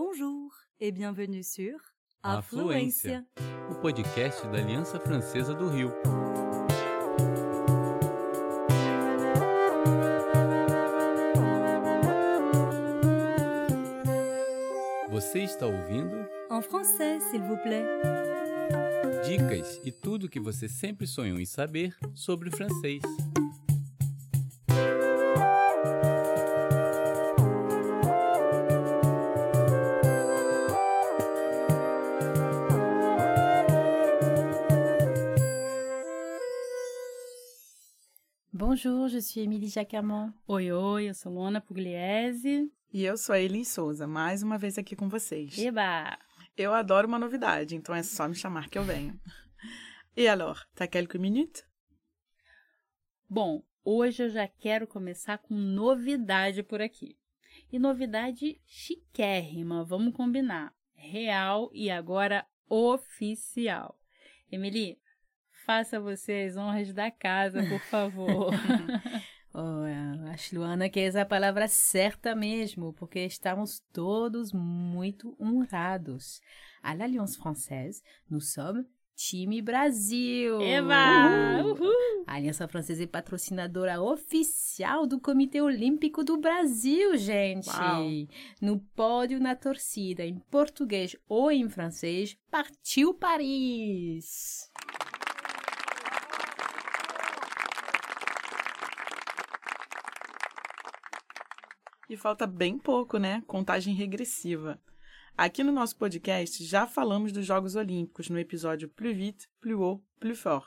Bonjour et bienvenue sur Afluência, o podcast da Aliança Francesa do Rio. Você está ouvindo En français, s'il vous plaît. dicas e tudo o que você sempre sonhou em saber sobre francês. Bonjour, je suis Émilie Jacamon. Oi, oi, eu sou Luana Pugliese. E eu sou a Eli Souza, mais uma vez aqui com vocês. Eba! Eu adoro uma novidade, então é só me chamar que eu venho. E alors, t'as quelques minutes? Bom, hoje eu já quero começar com novidade por aqui. E novidade chiquérrima, vamos combinar. Real e agora oficial. Emily, faça você as honras da casa, por favor. Oh, acho, Luana, que essa é a palavra certa mesmo, porque estamos todos muito honrados. À l'Alliance Française, nous sommes time Brasil. Eba! Uhul! A Aliança Francesa é patrocinadora oficial do Comitê Olímpico do Brasil, gente. Uau. No pódio, na torcida, em português ou em francês, partiu Paris. E falta bem pouco, né? Contagem regressiva. Aqui no nosso podcast já falamos dos Jogos Olímpicos no episódio Plus Vite, Plus Haut, Plus Fort.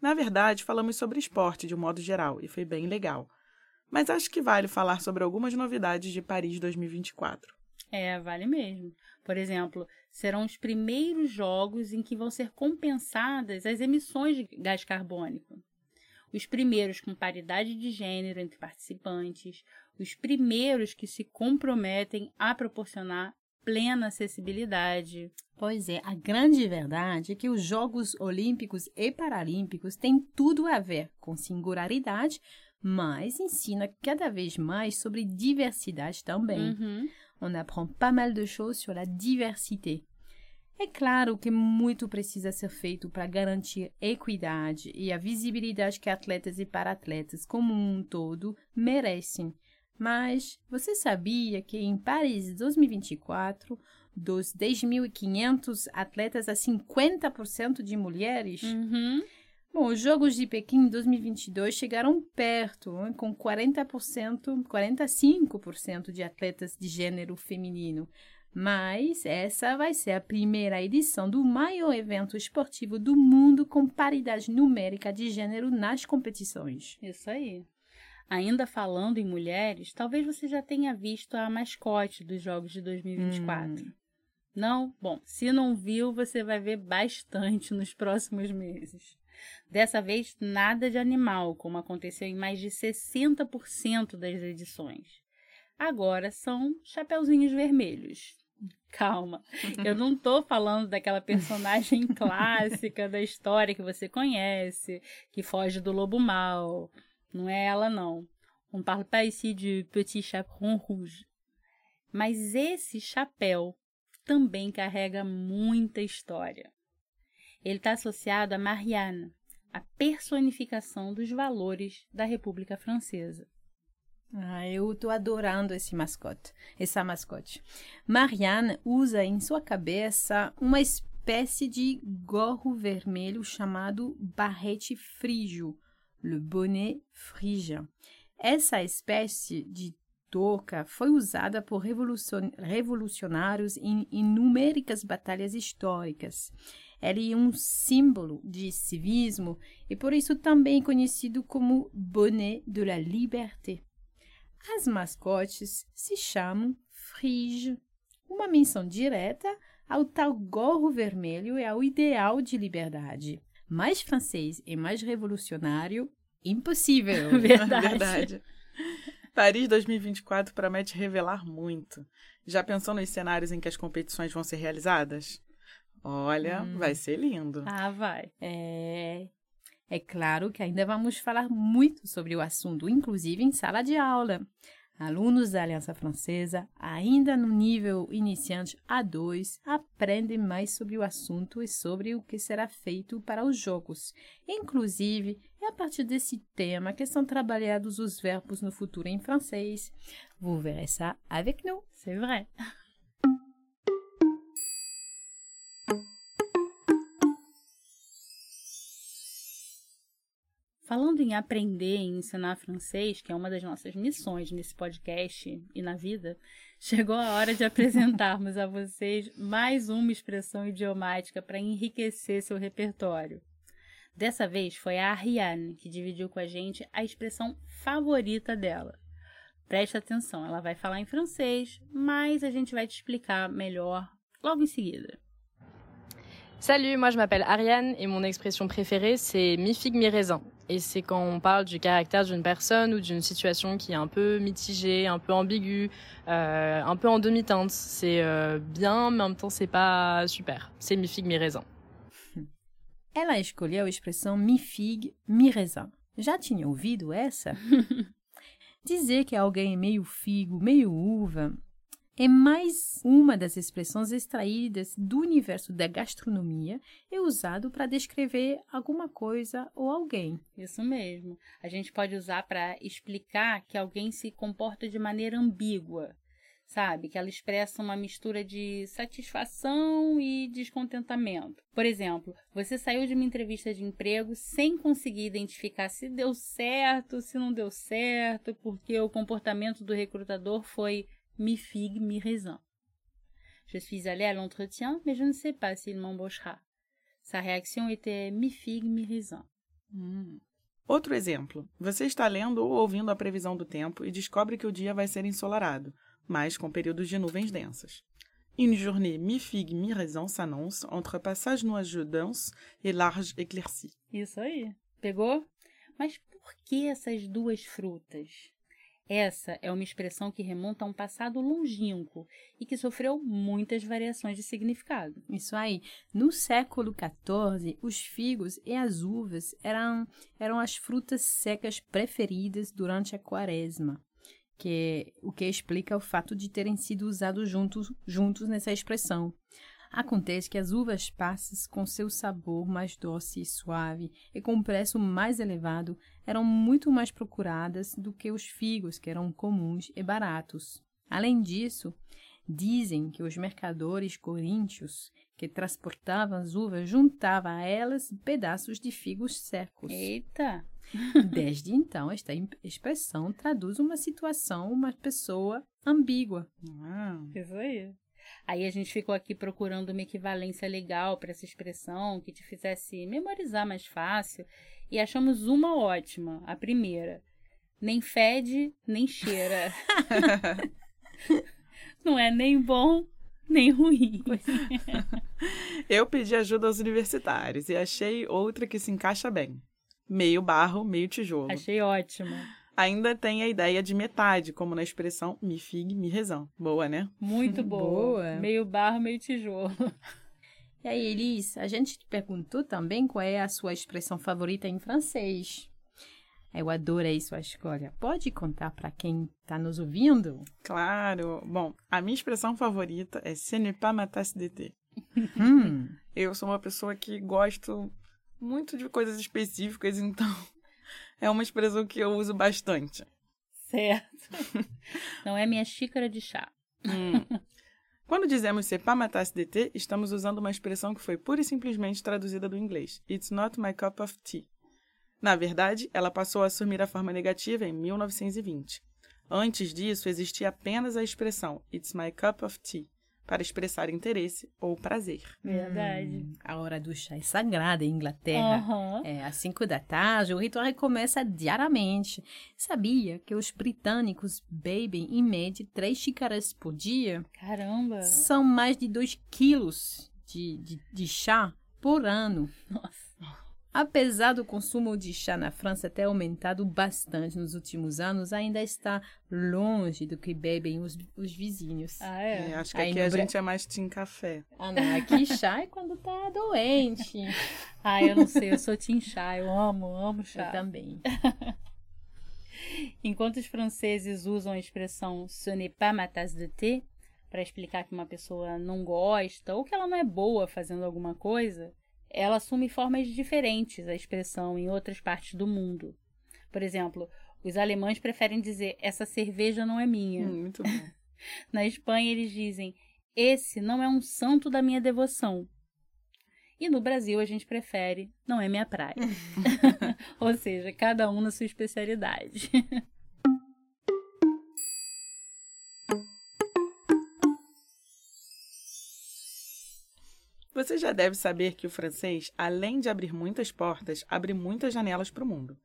Na verdade, falamos sobre esporte de um modo geral e foi bem legal. Mas acho que vale falar sobre algumas novidades de Paris 2024. É, vale mesmo. Por exemplo, serão os primeiros jogos em que vão ser compensadas as emissões de gás carbônico. Os primeiros com paridade de gênero entre participantes, os primeiros que se comprometem a proporcionar plena acessibilidade. Pois é, a grande verdade é que os Jogos Olímpicos e Paralímpicos têm tudo a ver com singularidade, mas ensina cada vez mais sobre diversidade também. Uhum. On apprend pas mal de choses sur la diversité. É claro que muito precisa ser feito para garantir equidade e a visibilidade que atletas e para-atletas como um todo merecem. Mas você sabia que em Paris 2024, dos 10.500 atletas, há 50% de mulheres? Uhum. Bom, os Jogos de Pequim 2022 chegaram perto, hein, com 40%, 45% de atletas de gênero feminino. Mas essa vai ser a primeira edição do maior evento esportivo do mundo com paridade numérica de gênero nas competições. Isso aí. Ainda falando em mulheres, talvez você já tenha visto a mascote dos Jogos de 2024. Não? Bom, se não viu, você vai ver bastante nos próximos meses. Dessa vez, nada de animal, como aconteceu em mais de 60% das edições. Agora são chapeuzinhos vermelhos. Calma, eu não estou falando daquela personagem clássica da história que você conhece, que foge do lobo mau. Não é ela, não. On parle pas ici du petit chaperon rouge. Mas esse chapéu também carrega muita história. Ele está associado a Marianne, a personificação dos valores da República Francesa. Ah, eu estou adorando esse mascote, essa mascote. Marianne usa em sua cabeça uma espécie de gorro vermelho chamado barrete frígio, le bonnet frigien. Essa espécie de touca foi usada por revolucion- revolucionários em inúmeras batalhas históricas. Ele é um símbolo de civismo e por isso também conhecido como bonnet de la liberté. As mascotes se chamam frige, uma menção direta ao tal gorro vermelho e ao ideal de liberdade. Mais francês e mais revolucionário, impossível. Verdade. Verdade. Paris 2024 promete revelar muito. Já pensou nos cenários em que as competições vão ser realizadas? Olha, vai ser lindo. Ah, vai. É, é claro que ainda vamos falar muito sobre o assunto, inclusive em sala de aula. Alunos da Aliança Francesa, ainda no nível iniciante A2, aprendem mais sobre o assunto e sobre o que será feito para os jogos. Inclusive, é a partir desse tema que são trabalhados os verbos no futuro em francês. Vous verrez ça avec nous. C'est vrai. Falando em aprender e ensinar francês, que é uma das nossas missões nesse podcast e na vida, chegou a hora de apresentarmos a vocês mais uma expressão idiomática para enriquecer seu repertório. Dessa vez foi a Ariane que dividiu com a gente a expressão favorita dela. Preste atenção, ela vai falar em francês, mas a gente vai te explicar melhor logo em seguida. Salut, moi je m'appelle Ariane et mon expression préférée c'est mi figue mi raisin. Et c'est quand on parle du caractère d'une personne ou d'une situation qui est un peu mitigée, un peu ambiguë, euh, un peu en demi-teinte. C'est euh, bien, mais en même temps c'est pas super. C'est mi figue mi raisin. Ela escolheu a expressão mi figue, mi raisin. Já tinha ouvido essa? Dizer que alguém é meio figo, meio uva, é mais uma das expressões extraídas do universo da gastronomia e usado para descrever alguma coisa ou alguém. Isso mesmo. A gente pode usar para explicar que alguém se comporta de maneira ambígua, sabe? Que ela expressa uma mistura de satisfação e descontentamento. Por exemplo, você saiu de uma entrevista de emprego sem conseguir identificar se deu certo, se não deu certo, porque o comportamento do recrutador foi mi figue, mi raisin. Je suis allée à l'entretien, mais je ne sais pas s'il m'embauchera. Sa réaction était mi figue, mi raisin. Hum. Outro exemplo. Você está lendo ou ouvindo a previsão do tempo e descobre que o dia vai ser ensolarado, mas com períodos de nuvens densas. Une journée mi-figue, mi-raisin s'annonce entre passage nuageux dense et large éclaircie. Isso aí. Pegou? Mas por que essas duas frutas? Essa é uma expressão que remonta a um passado longínquo e que sofreu muitas variações de significado. Isso aí. No século XIV, os figos e as uvas eram, eram as frutas secas preferidas durante a quaresma, que, o que explica o fato de terem sido usados juntos, juntos nessa expressão. Acontece que as uvas passas, com seu sabor mais doce e suave e com preço mais elevado, eram muito mais procuradas do que os figos, que eram comuns e baratos. Além disso, dizem que os mercadores coríntios que transportavam as uvas juntavam a elas pedaços de figos secos. Eita! Desde então, esta expressão traduz uma situação, uma pessoa ambígua. Ah. Isso aí. Aí a gente ficou aqui procurando uma equivalência legal para essa expressão que te fizesse memorizar mais fácil e achamos uma ótima, a primeira. Nem fede, nem cheira. Não é nem bom, nem ruim. Eu pedi ajuda aos universitários e achei outra que se encaixa bem. Meio barro, meio tijolo. Achei ótima. Ainda tem a ideia de metade, como na expressão mi figue, mi raisin. Boa, né? Muito boa. Boa. Meio barro, meio tijolo. E aí, Elis, a gente te perguntou também qual é a sua expressão favorita em francês. Eu adorei sua escolha. Pode contar para quem está nos ouvindo? Claro. Bom, a minha expressão favorita é ce n'est pas ma tasse de thé. Hum, Eu sou uma pessoa que gosto muito de coisas específicas, então é uma expressão que eu uso bastante. Certo. Não é minha xícara de chá. Hum. Quando dizemos c'est pas ma tasse de thé, estamos usando uma expressão que foi pura e simplesmente traduzida do inglês. It's not my cup of tea. Na verdade, ela passou a assumir a forma negativa em 1920. Antes disso, existia apenas a expressão It's my cup of tea, para expressar interesse ou prazer. Verdade. a hora do chá é sagrada em Inglaterra. Aham. É, às 5 da tarde, o ritual recomeça diariamente. Sabia que os britânicos bebem, em média, 3 xícaras por dia? Caramba. São mais de 2 quilos de, de, de chá por ano. Nossa. Apesar do consumo de chá na França ter aumentado bastante nos últimos anos, ainda está longe do que bebem os, os vizinhos. Ah, É, é? acho que Aí aqui a Bra- gente é mais team café. Ah, não, aqui chá é quando tá doente. Ah, eu não sei. Eu sou Tim Chá. Eu amo, amo Eu chá. também. Enquanto os franceses usam a expressão ce n'est pas ma tasse de thé para explicar que uma pessoa não gosta ou que ela não é boa fazendo alguma coisa, ela assume formas diferentes a expressão em outras partes do mundo. Por exemplo, os alemães preferem dizer essa cerveja não é minha. Hum, muito bom. Na Espanha eles dizem esse não é um santo da minha devoção. E no Brasil a gente prefere não é minha praia. Ou seja, cada um na sua especialidade. Você já deve saber que o francês, além de abrir muitas portas, abre muitas janelas para o mundo.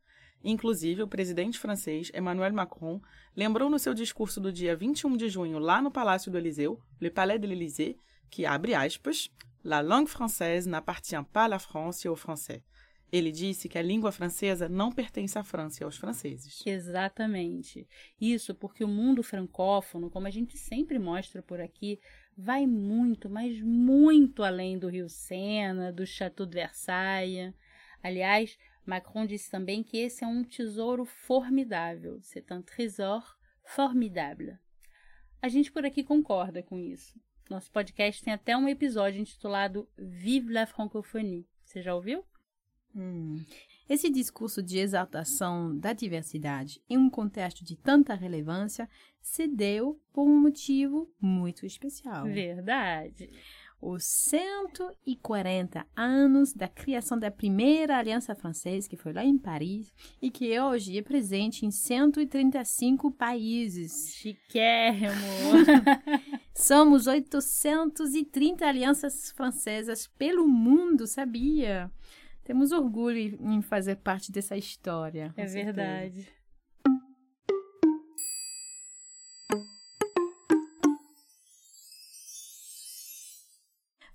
Inclusive, o presidente francês Emmanuel Macron lembrou no seu discurso do dia 21 de junho lá no Palácio do Élysée, Le Palais de l'Élysée, que abre aspas, La langue française n'appartient pas à la France et aux Français. Ele disse que a língua francesa não pertence à França e aos franceses. Exatamente. Isso porque o mundo francófono, como a gente sempre mostra por aqui, vai muito, mas muito além do Rio Sena, do Château de Versailles. Aliás, Macron disse também que esse é um tesouro formidável. C'est un trésor formidable. A gente por aqui concorda com isso. Nosso podcast tem até um episódio intitulado Vive la francophonie. Você já ouviu? Hum. Esse discurso de exaltação da diversidade em um contexto de tanta relevância se deu por um motivo muito especial. Verdade. Os 140 anos da criação da primeira Aliança Francesa, que foi lá em Paris, e que hoje é presente em 135 países. Chiquérrimo! Somos 830 alianças francesas pelo mundo, sabia? Temos orgulho em fazer parte dessa história. É verdade.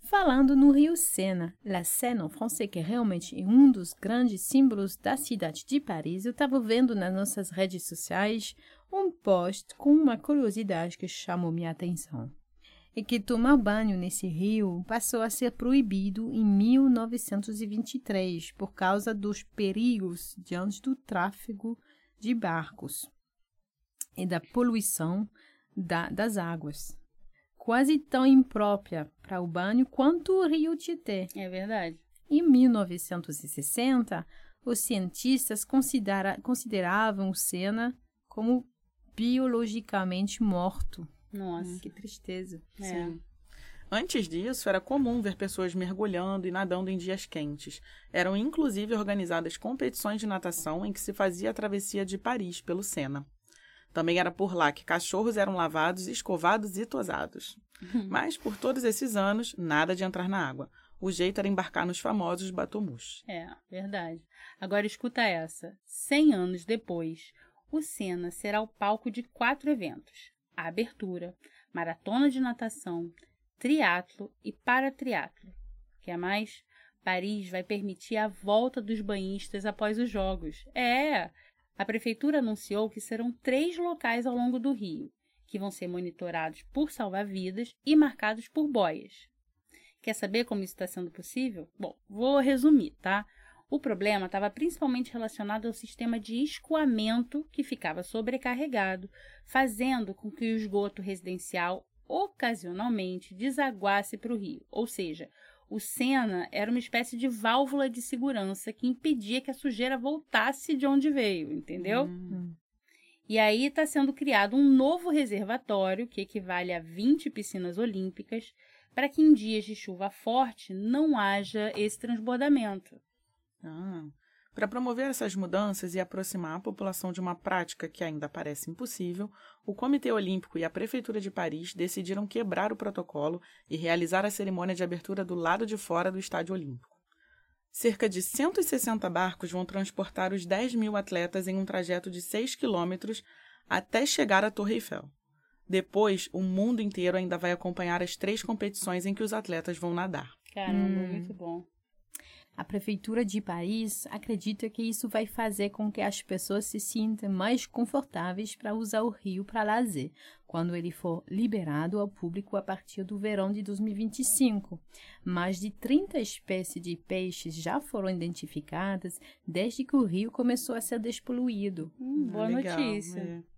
Falando no Rio Sena, La Seine en francês, que é realmente um dos grandes símbolos da cidade de Paris, eu estava vendo nas nossas redes sociais um post com uma curiosidade que chamou minha atenção. É que tomar banho nesse rio passou a ser proibido em 1923 por causa dos perigos diante do tráfego de barcos e da poluição da, das águas quase tão imprópria para o banho quanto o rio Tietê. É verdade. Em 1960, os cientistas considera consideravam o Sena como biologicamente morto. Nossa, hum, que tristeza. É. Sim. Antes disso, era comum ver pessoas mergulhando e nadando em dias quentes. Eram inclusive organizadas competições de natação em que se fazia a travessia de Paris pelo Sena. Também era por lá que cachorros eram lavados, escovados e tosados. Mas, por todos esses anos, nada de entrar na água. O jeito era embarcar nos famosos batomus. É, verdade. Agora escuta essa. Cem anos depois, o Sena será o palco de quatro eventos. A abertura, maratona de natação, triatlo e paratriatlo. Quer mais? Paris vai permitir a volta dos banhistas após os jogos. É, a prefeitura anunciou que serão três locais ao longo do rio, que vão ser monitorados por salva-vidas e marcados por boias. Quer saber como isso está sendo possível? Bom, vou resumir, tá? O problema estava principalmente relacionado ao sistema de escoamento que ficava sobrecarregado, fazendo com que o esgoto residencial ocasionalmente desaguasse para o rio, ou seja, o Sena era uma espécie de válvula de segurança que impedia que a sujeira voltasse de onde veio, entendeu? Hum. E aí está sendo criado um novo reservatório, que equivale a 20 piscinas olímpicas, para que em dias de chuva forte não haja esse transbordamento. Ah. Para promover essas mudanças e aproximar a população de uma prática que ainda parece impossível, o Comitê Olímpico e a Prefeitura de Paris decidiram quebrar o protocolo e realizar a cerimônia de abertura do lado de fora do Estádio Olímpico. Cerca de 160 barcos vão transportar os 10 mil atletas em um trajeto de 6 quilômetros até chegar à Torre Eiffel. Depois, o mundo inteiro ainda vai acompanhar as três competições em que os atletas vão nadar. Caramba, hum. muito bom. A Prefeitura de Paris acredita que isso vai fazer com que as pessoas se sintam mais confortáveis para usar o rio para lazer, quando ele for liberado ao público a partir do verão de 2025. Mais de 30 espécies de peixes já foram identificadas desde que o rio começou a ser despoluído. Hum, boa Legal, notícia. é.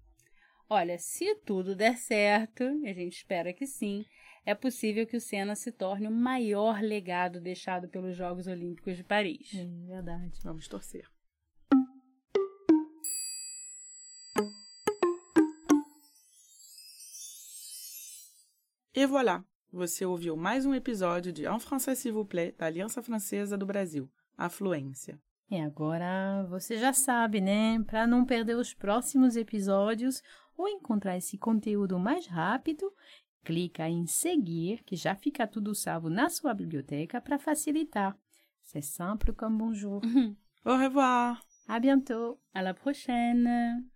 Olha, se tudo der certo, a gente espera que sim, é possível que o Senna se torne o maior legado deixado pelos Jogos Olímpicos de Paris. É verdade. Vamos torcer. E voilà! Você ouviu mais um episódio de En Français s'il vous plaît, da Aliança Francesa do Brasil, a Fluência. E agora você já sabe, né? Para não perder os próximos episódios ou encontrar esse conteúdo mais rápido, clica em seguir, que já fica tudo salvo na sua biblioteca para facilitar. C'est simple comme bonjour. Au revoir! À bientôt! À la prochaine!